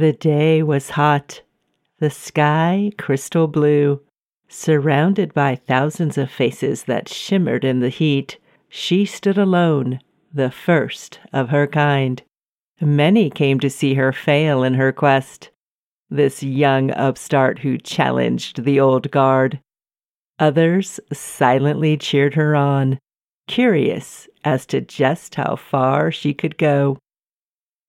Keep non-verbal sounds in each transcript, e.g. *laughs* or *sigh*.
The day was hot, the sky crystal blue. Surrounded by thousands of faces that shimmered in the heat, she stood alone, the first of her kind. Many came to see her fail in her quest. This young upstart who challenged the old guard. Others silently cheered her on, curious as to just how far she could go.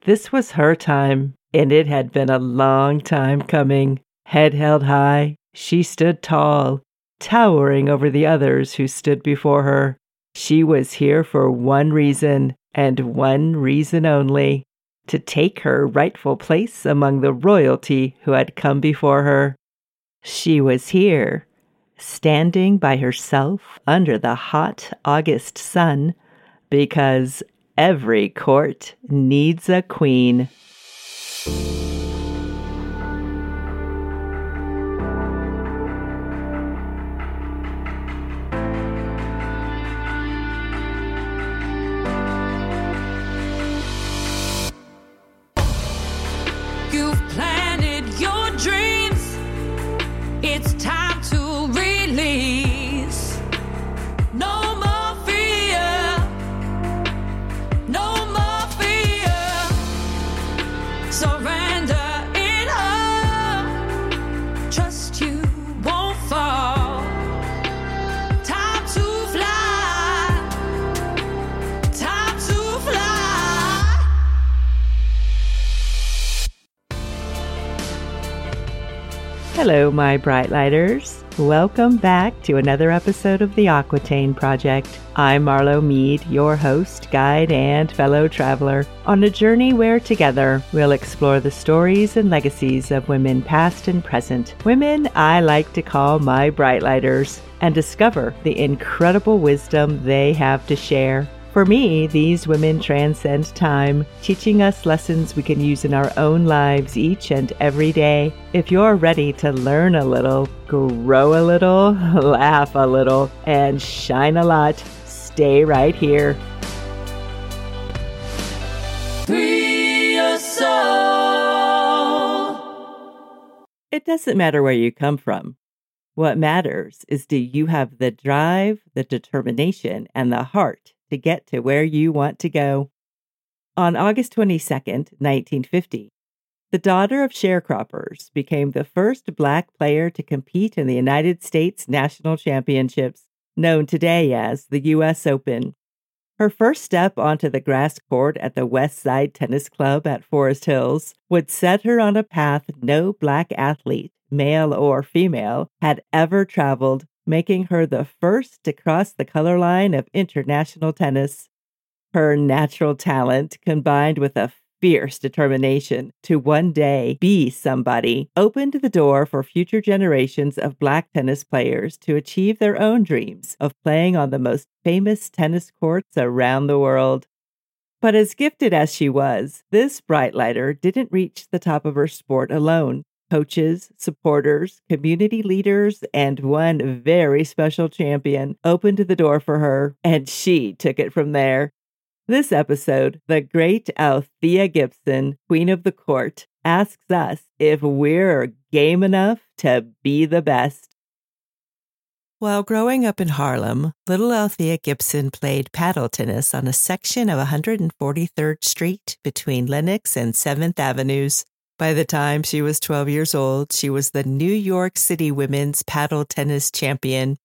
This was her time, and it had been a long time coming. Head held high, she stood tall, towering over the others who stood before her. She was here for one reason, and one reason only to take her rightful place among the royalty who had come before her. She was here, standing by herself under the hot August sun, because every court needs a queen. Música Hello, my bright lighters. Welcome back to another episode of the Aquitaine Project. I'm Marlo Mead, your host, guide, and fellow traveler, on a journey where together we'll explore the stories and legacies of women past and present, women I like to call my bright lighters, and discover the incredible wisdom they have to share. For me, these women transcend time, teaching us lessons we can use in our own lives each and every day. If you're ready to learn a little, grow a little, *laughs* laugh a little, and shine a lot, stay right here. Free your soul. It doesn't matter where you come from. What matters is do you have the drive, the determination, and the heart to get to where you want to go. On August 22, 1950, the daughter of sharecroppers became the first black player to compete in the United States National Championships, known today as the U.S. Open. Her first step onto the grass court at the West Side Tennis Club at Forest Hills would set her on a path no black athlete, male or female, had ever traveled making her the first to cross the color line of international tennis. Her natural talent, combined with a fierce determination to one day be somebody, opened the door for future generations of black tennis players to achieve their own dreams of playing on the most famous tennis courts around the world. But as gifted as she was, this bright lighter didn't reach the top of her sport alone coaches, supporters, community leaders, and one very special champion opened the door for her, and she took it from there. This episode, the great Althea Gibson, Queen of the Court, asks us if we're game enough to be the best. While growing up in Harlem, little Althea Gibson played paddle tennis on a section of 143rd Street between Lenox and 7th Avenues. By the time she was 12 years old, she was the New York City women's paddle tennis champion.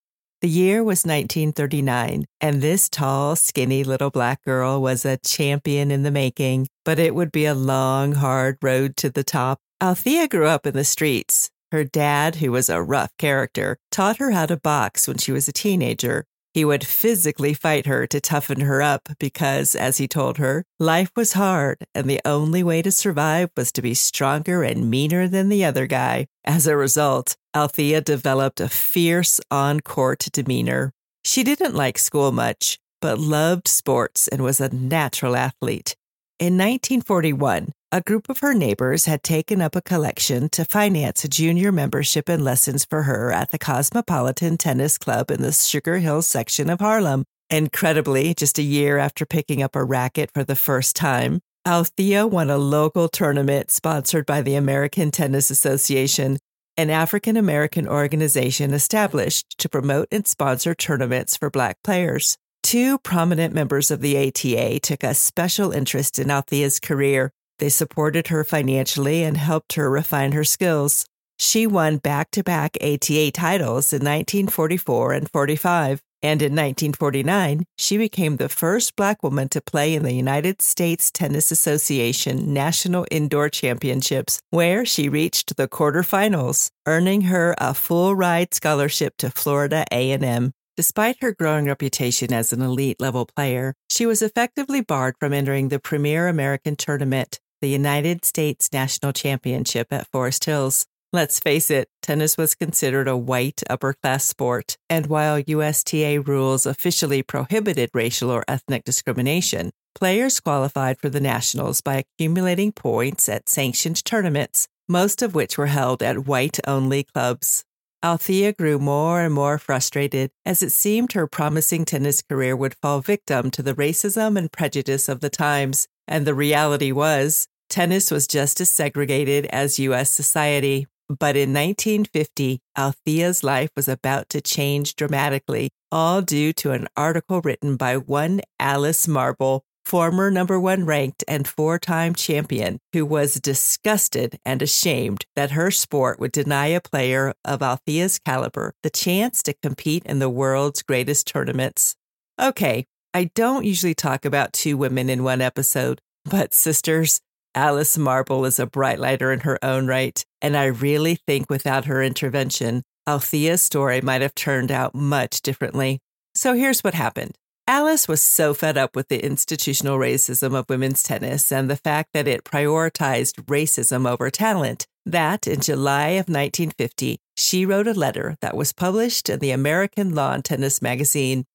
The year was 1939, and this tall, skinny little black girl was a champion in the making, but it would be a long, hard road to the top. Althea grew up in the streets. Her dad, who was a rough character, taught her how to box when she was a teenager, he would physically fight her to toughen her up because, as he told her, life was hard and the only way to survive was to be stronger and meaner than the other guy. As a result, Althea developed a fierce on court demeanor. She didn't like school much, but loved sports and was a natural athlete. In 1941, a group of her neighbors had taken up a collection to finance a junior membership and lessons for her at the Cosmopolitan Tennis Club in the Sugar Hill section of Harlem. Incredibly, just a year after picking up a racket for the first time, Althea won a local tournament sponsored by the American Tennis Association, an African American organization established to promote and sponsor tournaments for Black players. Two prominent members of the ATA took a special interest in Althea's career. They supported her financially and helped her refine her skills. She won back to back ATA titles in 1944 and 45. And in 1949, she became the first Black woman to play in the United States Tennis Association National Indoor Championships, where she reached the quarterfinals, earning her a full ride scholarship to Florida A&M. Despite her growing reputation as an elite level player, she was effectively barred from entering the premier American tournament, the United States National Championship at Forest Hills. Let's face it, tennis was considered a white upper class sport, and while USTA rules officially prohibited racial or ethnic discrimination, players qualified for the nationals by accumulating points at sanctioned tournaments, most of which were held at white only clubs. Althea grew more and more frustrated as it seemed her promising tennis career would fall victim to the racism and prejudice of the times, and the reality was, tennis was just as segregated as U.S. society. But in 1950, Althea's life was about to change dramatically, all due to an article written by one Alice Marble, former number one ranked and four time champion, who was disgusted and ashamed that her sport would deny a player of Althea's caliber the chance to compete in the world's greatest tournaments. Okay, I don't usually talk about two women in one episode, but sisters, Alice Marble is a bright lighter in her own right, and I really think without her intervention, Althea's story might have turned out much differently. So here's what happened. Alice was so fed up with the institutional racism of women's tennis and the fact that it prioritized racism over talent that in July of 1950, she wrote a letter that was published in the American Lawn Tennis magazine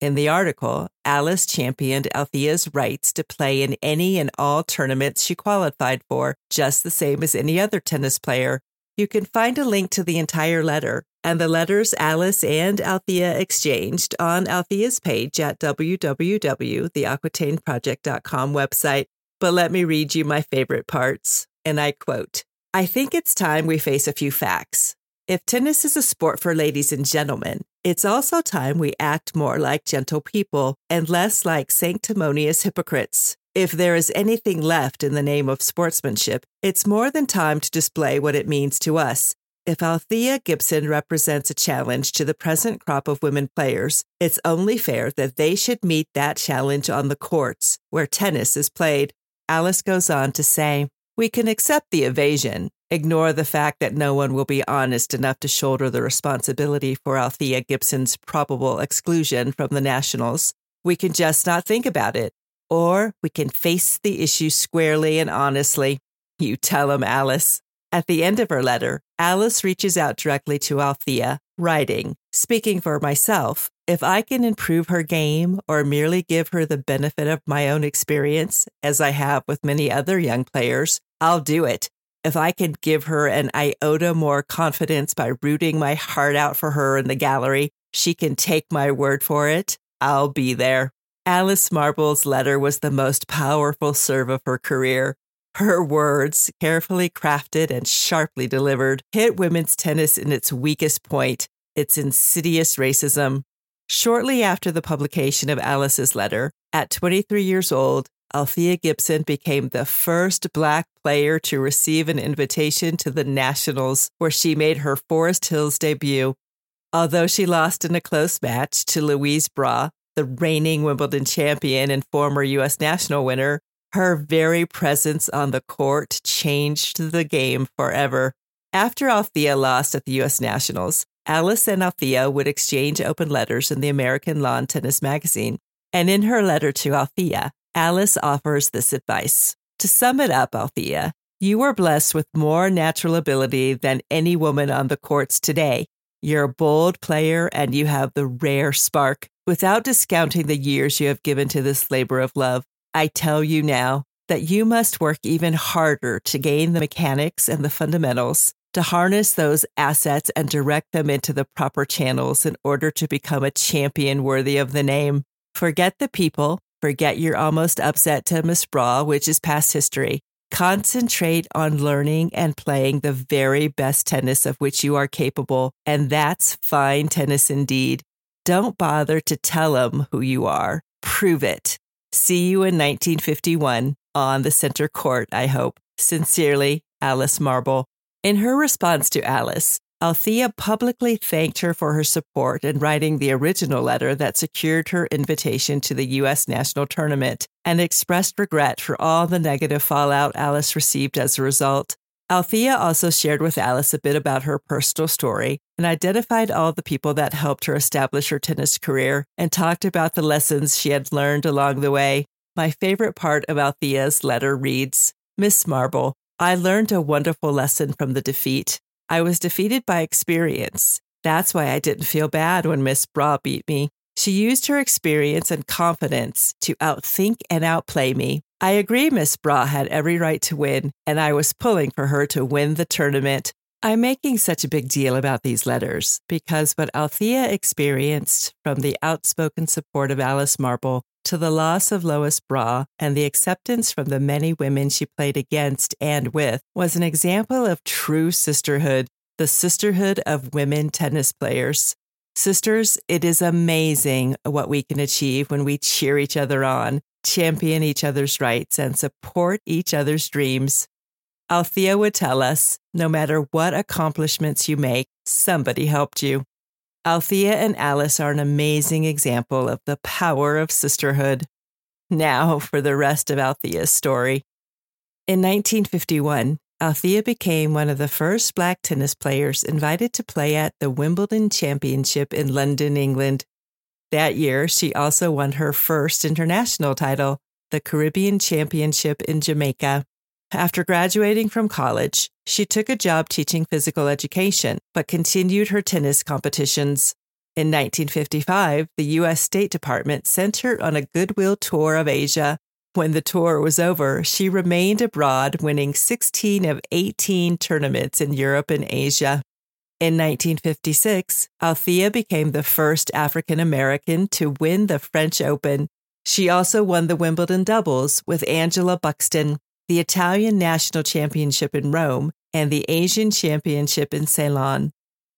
in the article, Alice championed Althea's rights to play in any and all tournaments she qualified for, just the same as any other tennis player. You can find a link to the entire letter and the letters Alice and Althea exchanged on Althea's page at www.theaquitaineproject.com website. But let me read you my favorite parts. And I quote I think it's time we face a few facts. If tennis is a sport for ladies and gentlemen, it's also time we act more like gentle people and less like sanctimonious hypocrites. If there is anything left in the name of sportsmanship, it's more than time to display what it means to us. If Althea Gibson represents a challenge to the present crop of women players, it's only fair that they should meet that challenge on the courts where tennis is played. Alice goes on to say, We can accept the evasion, ignore the fact that no one will be honest enough to shoulder the responsibility for Althea Gibson's probable exclusion from the Nationals. We can just not think about it. Or we can face the issue squarely and honestly. You tell him, Alice. At the end of her letter, Alice reaches out directly to Althea, writing, Speaking for myself, if I can improve her game or merely give her the benefit of my own experience, as I have with many other young players, I'll do it if I can give her an iota more confidence by rooting my heart out for her in the gallery, she can take my word for it. I'll be there. Alice Marble's letter was the most powerful serve of her career. Her words, carefully crafted and sharply delivered, hit women's tennis in its weakest point, its insidious racism. Shortly after the publication of Alice's letter, at 23 years old, Althea Gibson became the first Black player to receive an invitation to the Nationals, where she made her Forest Hills debut. Although she lost in a close match to Louise Brough, the reigning Wimbledon champion and former U.S. national winner, her very presence on the court changed the game forever. After Althea lost at the U.S. Nationals, Alice and Althea would exchange open letters in the American Lawn Tennis magazine. And in her letter to Althea, Alice offers this advice. To sum it up, Althea, you are blessed with more natural ability than any woman on the courts today. You're a bold player and you have the rare spark. Without discounting the years you have given to this labor of love, I tell you now that you must work even harder to gain the mechanics and the fundamentals, to harness those assets and direct them into the proper channels in order to become a champion worthy of the name. Forget the people Forget your almost upset to Miss Brough, which is past history. Concentrate on learning and playing the very best tennis of which you are capable, and that's fine tennis indeed. Don't bother to tell them who you are. Prove it. See you in 1951 on the center court, I hope. Sincerely, Alice Marble. In her response to Alice, Althea publicly thanked her for her support in writing the original letter that secured her invitation to the U.S. national tournament and expressed regret for all the negative fallout Alice received as a result. Althea also shared with Alice a bit about her personal story and identified all the people that helped her establish her tennis career and talked about the lessons she had learned along the way. My favorite part of Althea's letter reads Miss Marble, I learned a wonderful lesson from the defeat. I was defeated by experience. That's why I didn't feel bad when Miss Brough beat me. She used her experience and confidence to outthink and outplay me. I agree Miss Brough had every right to win, and I was pulling for her to win the tournament. I'm making such a big deal about these letters because what Althea experienced from the outspoken support of Alice Marble to the loss of Lois Brough and the acceptance from the many women she played against and with was an example of true sisterhood, the sisterhood of women tennis players. Sisters, it is amazing what we can achieve when we cheer each other on, champion each other's rights, and support each other's dreams. Althea would tell us no matter what accomplishments you make, somebody helped you. Althea and Alice are an amazing example of the power of sisterhood. Now for the rest of Althea's story. In 1951, Althea became one of the first black tennis players invited to play at the Wimbledon Championship in London, England. That year, she also won her first international title, the Caribbean Championship in Jamaica. After graduating from college, she took a job teaching physical education, but continued her tennis competitions. In 1955, the U.S. State Department sent her on a goodwill tour of Asia. When the tour was over, she remained abroad, winning 16 of 18 tournaments in Europe and Asia. In 1956, Althea became the first African American to win the French Open. She also won the Wimbledon doubles with Angela Buxton, the Italian National Championship in Rome, and the Asian Championship in Ceylon.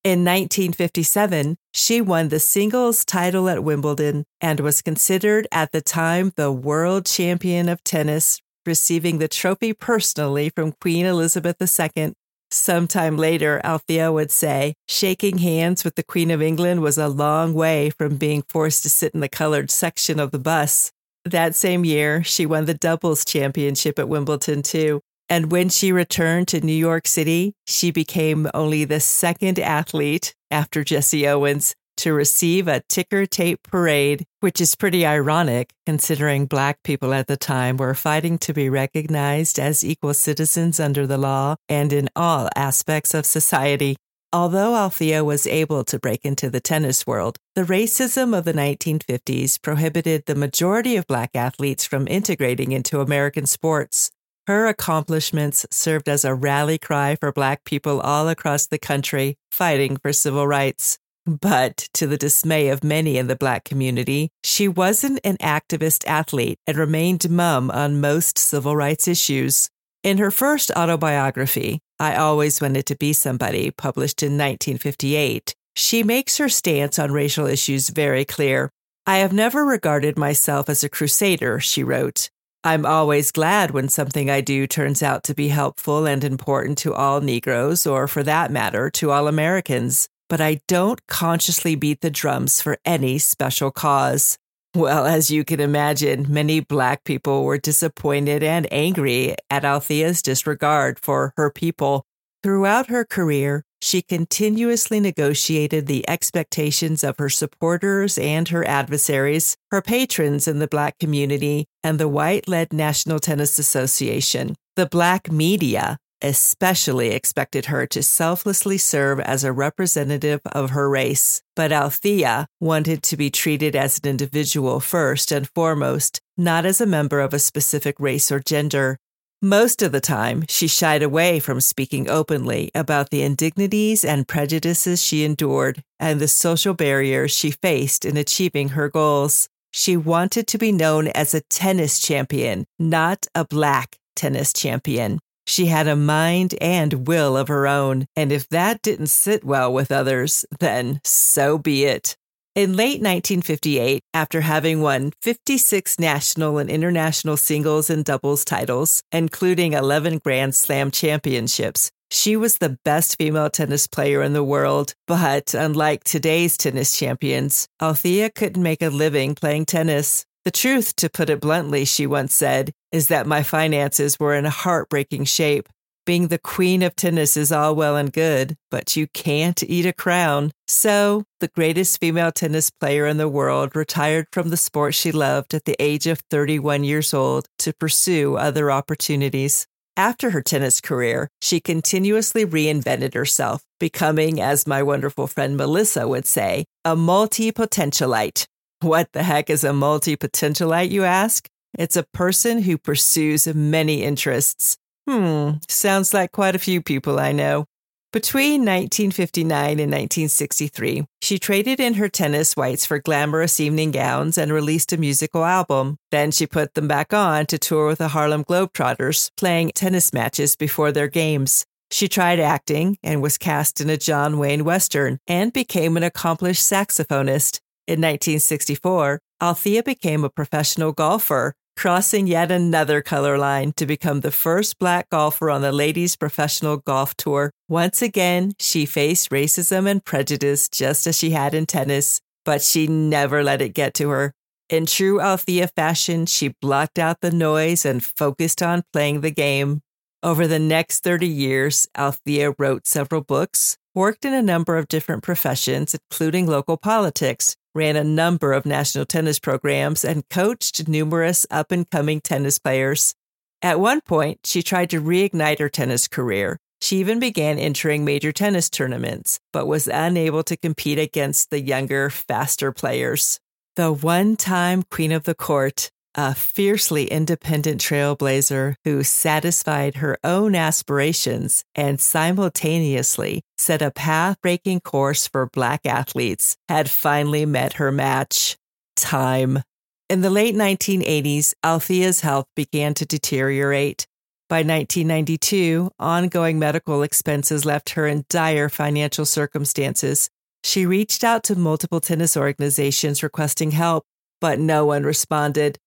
In 1957, she won the singles title at Wimbledon and was considered at the time the world champion of tennis, receiving the trophy personally from Queen Elizabeth II. Sometime later, Althea would say, shaking hands with the Queen of England was a long way from being forced to sit in the colored section of the bus. That same year, she won the doubles championship at Wimbledon, too. And when she returned to New York City, she became only the second athlete after Jesse Owens to receive a ticker tape parade, which is pretty ironic considering Black people at the time were fighting to be recognized as equal citizens under the law and in all aspects of society. Although Althea was able to break into the tennis world, the racism of the 1950s prohibited the majority of black athletes from integrating into American sports. Her accomplishments served as a rally cry for black people all across the country fighting for civil rights. But to the dismay of many in the black community, she wasn't an activist athlete and remained mum on most civil rights issues. In her first autobiography, I Always Wanted to Be Somebody, published in 1958, she makes her stance on racial issues very clear. I have never regarded myself as a crusader, she wrote. I'm always glad when something I do turns out to be helpful and important to all Negroes, or for that matter, to all Americans, but I don't consciously beat the drums for any special cause. Well, as you can imagine, many Black people were disappointed and angry at Althea's disregard for her people. Throughout her career, she continuously negotiated the expectations of her supporters and her adversaries, her patrons in the Black community, and the white led National Tennis Association. The Black media especially expected her to selflessly serve as a representative of her race. But Althea wanted to be treated as an individual first and foremost, not as a member of a specific race or gender. Most of the time, she shied away from speaking openly about the indignities and prejudices she endured and the social barriers she faced in achieving her goals. She wanted to be known as a tennis champion, not a black tennis champion. She had a mind and will of her own, and if that didn't sit well with others, then so be it. In late 1958, after having won 56 national and international singles and doubles titles, including 11 Grand Slam championships, she was the best female tennis player in the world. But unlike today's tennis champions, Althea couldn't make a living playing tennis. The truth, to put it bluntly, she once said, is that my finances were in a heartbreaking shape. Being the queen of tennis is all well and good, but you can't eat a crown. So, the greatest female tennis player in the world retired from the sport she loved at the age of 31 years old to pursue other opportunities. After her tennis career, she continuously reinvented herself, becoming, as my wonderful friend Melissa would say, a multi potentialite. What the heck is a multi potentialite, you ask? It's a person who pursues many interests. Hmm, sounds like quite a few people I know. Between 1959 and 1963, she traded in her tennis whites for glamorous evening gowns and released a musical album. Then she put them back on to tour with the Harlem Globetrotters, playing tennis matches before their games. She tried acting and was cast in a John Wayne Western and became an accomplished saxophonist. In 1964, Althea became a professional golfer crossing yet another color line to become the first black golfer on the ladies' professional golf tour. Once again, she faced racism and prejudice just as she had in tennis, but she never let it get to her. In true Althea fashion, she blocked out the noise and focused on playing the game. Over the next 30 years, Althea wrote several books, worked in a number of different professions, including local politics, ran a number of national tennis programs, and coached numerous up and coming tennis players. At one point, she tried to reignite her tennis career. She even began entering major tennis tournaments, but was unable to compete against the younger, faster players. The one time queen of the court, a fiercely independent trailblazer who satisfied her own aspirations and simultaneously set a path breaking course for Black athletes, had finally met her match. Time. In the late 1980s, Althea's health began to deteriorate. By 1992, ongoing medical expenses left her in dire financial circumstances. She reached out to multiple tennis organizations requesting help, but no one responded.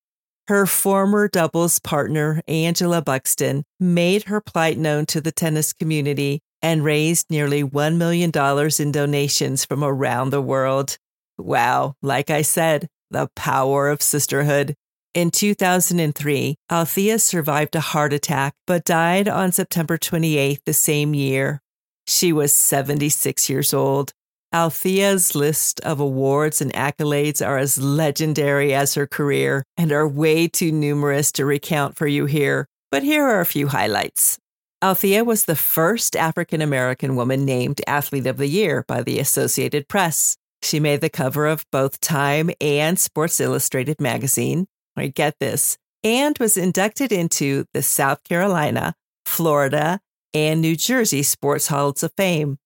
Her former doubles partner, Angela Buxton, made her plight known to the tennis community and raised nearly $1 million in donations from around the world. Wow, like I said, the power of sisterhood. In 2003, Althea survived a heart attack but died on September 28th the same year. She was 76 years old. Althea's list of awards and accolades are as legendary as her career and are way too numerous to recount for you here, but here are a few highlights. Althea was the first African American woman named Athlete of the Year by the Associated Press. She made the cover of both Time and Sports Illustrated magazine. I get this. And was inducted into the South Carolina, Florida, and New Jersey Sports Halls of Fame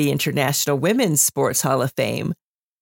the International Women's Sports Hall of Fame,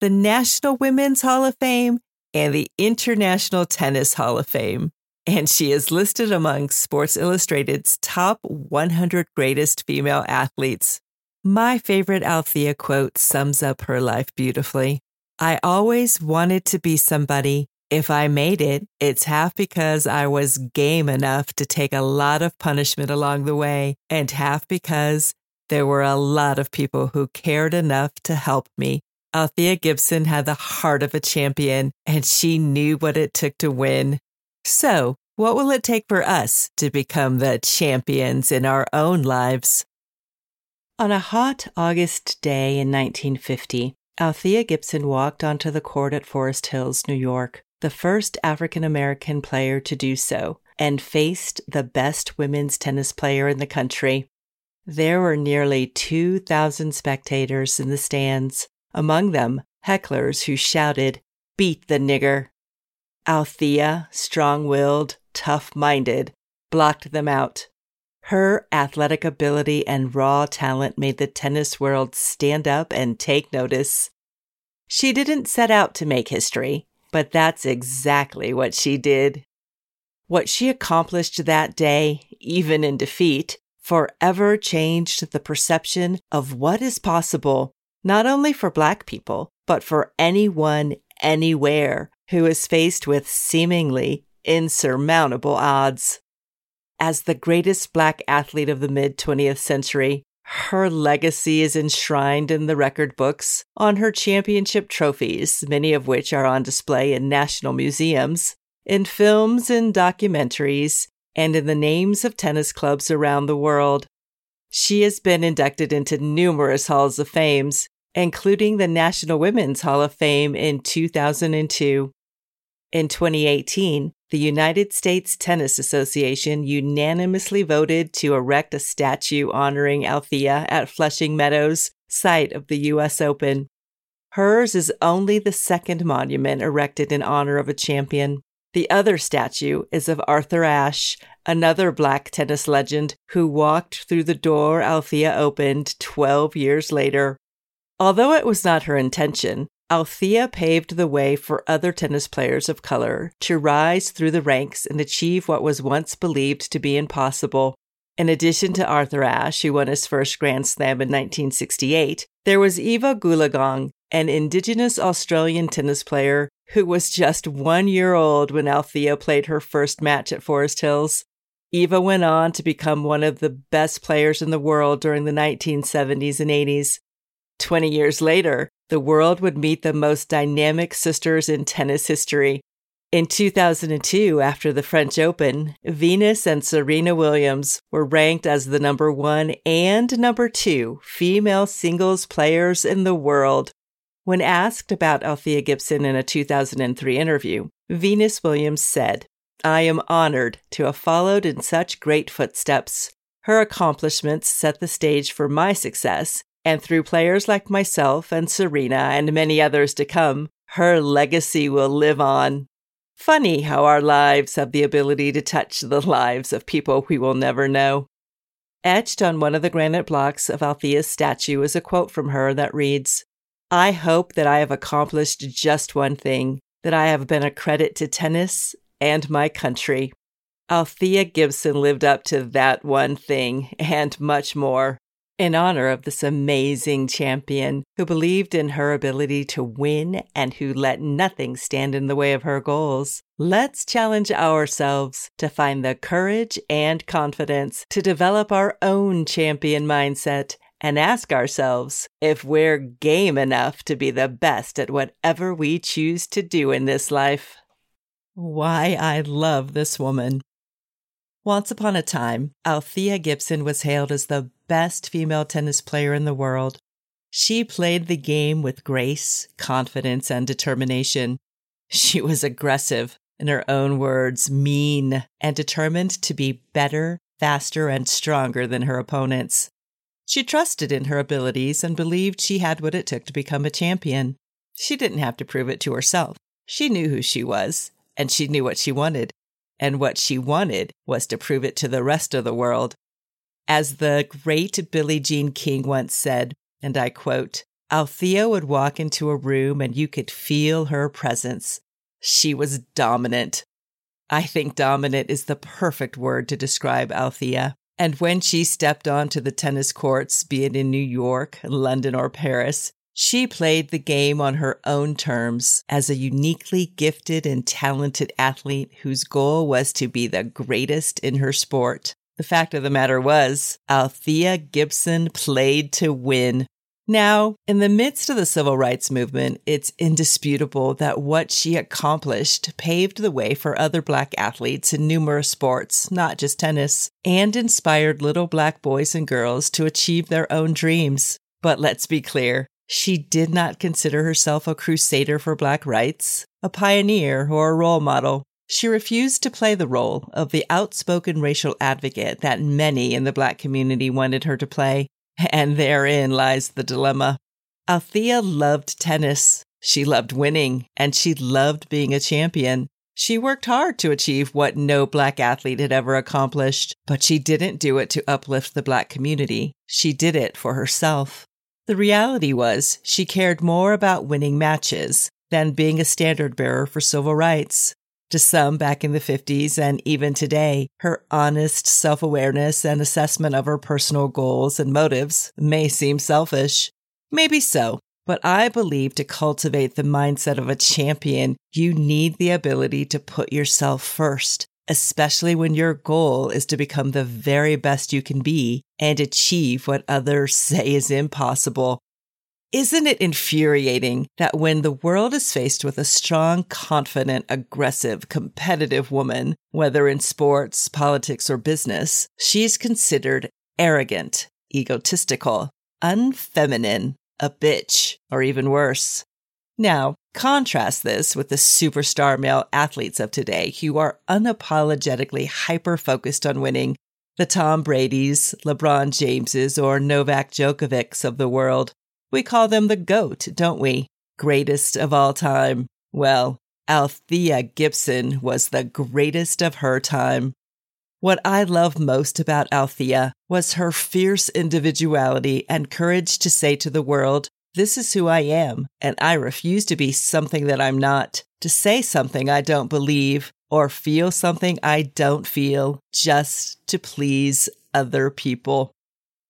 the National Women's Hall of Fame, and the International Tennis Hall of Fame. And she is listed among Sports Illustrated's top 100 greatest female athletes. My favorite Althea quote sums up her life beautifully. I always wanted to be somebody. If I made it, it's half because I was game enough to take a lot of punishment along the way, and half because there were a lot of people who cared enough to help me. Althea Gibson had the heart of a champion, and she knew what it took to win. So, what will it take for us to become the champions in our own lives? On a hot August day in 1950, Althea Gibson walked onto the court at Forest Hills, New York, the first African American player to do so, and faced the best women's tennis player in the country. There were nearly 2,000 spectators in the stands, among them hecklers who shouted, Beat the nigger! Althea, strong willed, tough minded, blocked them out. Her athletic ability and raw talent made the tennis world stand up and take notice. She didn't set out to make history. but that's exactly what she did. What she accomplished that day, even in defeat, forever changed the perception of what is possible, not only for Black people, but for anyone, anywhere who is faced with seemingly insurmountable odds. As the greatest Black athlete of the mid 20th century, her legacy is enshrined in the record books on her championship trophies, many of which are on display in national museums, in films and documentaries, and in the names of tennis clubs around the world. She has been inducted into numerous halls of fames, including the National Women's Hall of Fame in 2002. In 2018, the United States Tennis Association unanimously voted to erect a statue honoring Althea at Flushing Meadows, site of the U.S. Open. Hers is only the second monument erected in honor of a champion. The other statue is of Arthur Ashe, another black tennis legend who walked through the door Althea opened 12 years later. Although it was not her intention, Althea paved the way for other tennis players of color to rise through the ranks and achieve what was once believed to be impossible. In addition to Arthur Ashe, who won his first Grand Slam in 1968, there was Eva Goolagong, an Indigenous Australian tennis player who was just one year old when Althea played her first match at Forest Hills. Eva went on to become one of the best players in the world during the 1970s and 80s. 20 years later, the world would meet the most dynamic sisters in tennis history. In 2002, after the French Open, Venus and Serena Williams were ranked as the number one and number two female singles players in the world. When asked about Althea Gibson in a 2003 interview, Venus Williams said, I am honored to have followed in such great footsteps. Her accomplishments set the stage for my success, and through players like myself and Serena and many others to come, her legacy will live on. Funny how our lives have the ability to touch the lives of people we will never know. Etched on one of the granite blocks of Althea's statue is a quote from her that reads I hope that I have accomplished just one thing, that I have been a credit to tennis and my country. Althea Gibson lived up to that one thing and much more in honor of this amazing champion who believed in her ability to win and who let nothing stand in the way of her goals. Let's challenge ourselves to find the courage and confidence to develop our own champion mindset and ask ourselves if we're game enough to be the best at whatever we choose to do in this life. Why I love this woman. Once upon a time, Althea Gibson was hailed as the best female tennis player in the world. She played the game with grace, confidence, and determination. She was aggressive, in her own words, mean, and determined to be better, faster, and stronger than her opponents. She trusted in her abilities and believed she had what it took to become a champion. She didn't have to prove it to herself. She knew who she was, and she knew what she wanted and what she wanted was to prove it to the rest of the world. As the great Billie Jean King once said, and I quote, Althea would walk into a room and you could feel her presence. She was dominant. I think dominant is the perfect word to describe Althea. And when she stepped onto the tennis courts, be it in New York, London, or Paris, she played the game on her own terms as a uniquely gifted and talented athlete whose goal was to be the greatest in her sport. The fact of the matter was, Althea Gibson played to win. Now, in the midst of the civil rights movement, it's indisputable that what she accomplished paved the way for other black athletes in numerous sports, not just tennis, and inspired little black boys and girls to achieve their own dreams. But let's be clear, she did not consider herself a crusader for Black rights, a pioneer, or a role model. She refused to play the role of the outspoken racial advocate that many in the Black community wanted her to play, and therein lies the dilemma. Althea loved tennis. She loved winning, and she loved being a champion. She worked hard to achieve what no Black athlete had ever accomplished, but she didn't do it to uplift the Black community. She did it for herself. The reality was she cared more about winning matches than being a standard bearer for civil rights. To some back in the 50s and even today, her honest self awareness and assessment of her personal goals and motives may seem selfish. Maybe so, but I believe to cultivate the mindset of a champion, you need the ability to put yourself first, especially when your goal is to become the very best you can be and achieve what others *laughs* say is impossible. Isn't it infuriating that when the world is faced with a strong, confident, aggressive, competitive woman, whether in sports, politics, or business, she's considered arrogant, egotistical, unfeminine, a bitch, or even worse? Now, contrast this with the superstar male athletes of today who are unapologetically hyper focused on winning the Tom Brady's, LeBron James's, or Novak Djokovic's of the world we call them the GOAT, don't we? Greatest of all time. Well, Althea Gibson was the greatest of her time. What I love most about Althea was her fierce individuality and courage to say to the world, This is who I am, and I refuse to be something that I'm not, to say something I don't believe, or feel something I don't feel, just to please other people.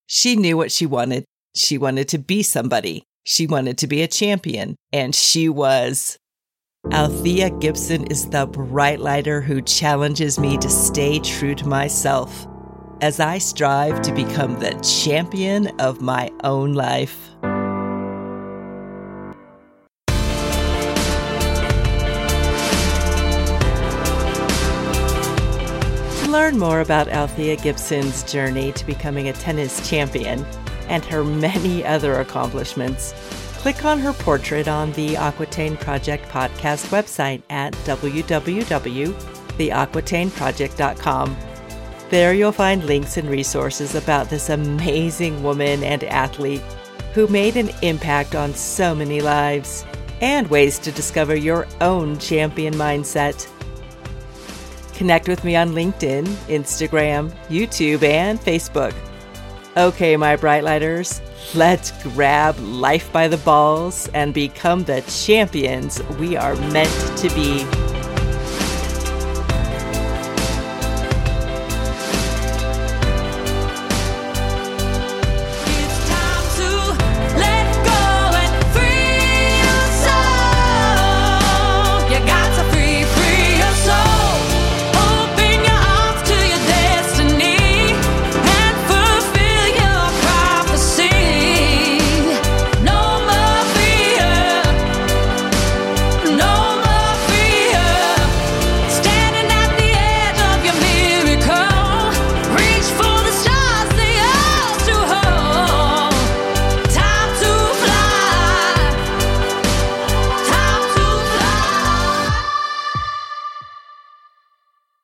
She knew what she wanted, she wanted to be somebody. She wanted to be a champion, and she was. Althea Gibson is the bright lighter who challenges me to stay true to myself as I strive to become the champion of my own life. To learn more about Althea Gibson's journey to becoming a tennis champion, and her many other accomplishments, click on her portrait on the Aquitaine Project podcast website at www.theaquitaineproject.com. There you'll find links and resources about this amazing woman and athlete who made an impact on so many lives, and ways to discover your own champion mindset. Connect with me on LinkedIn, Instagram, YouTube, and Facebook. Okay, my bright lighters, let's grab life by the balls and become the champions we are meant to be.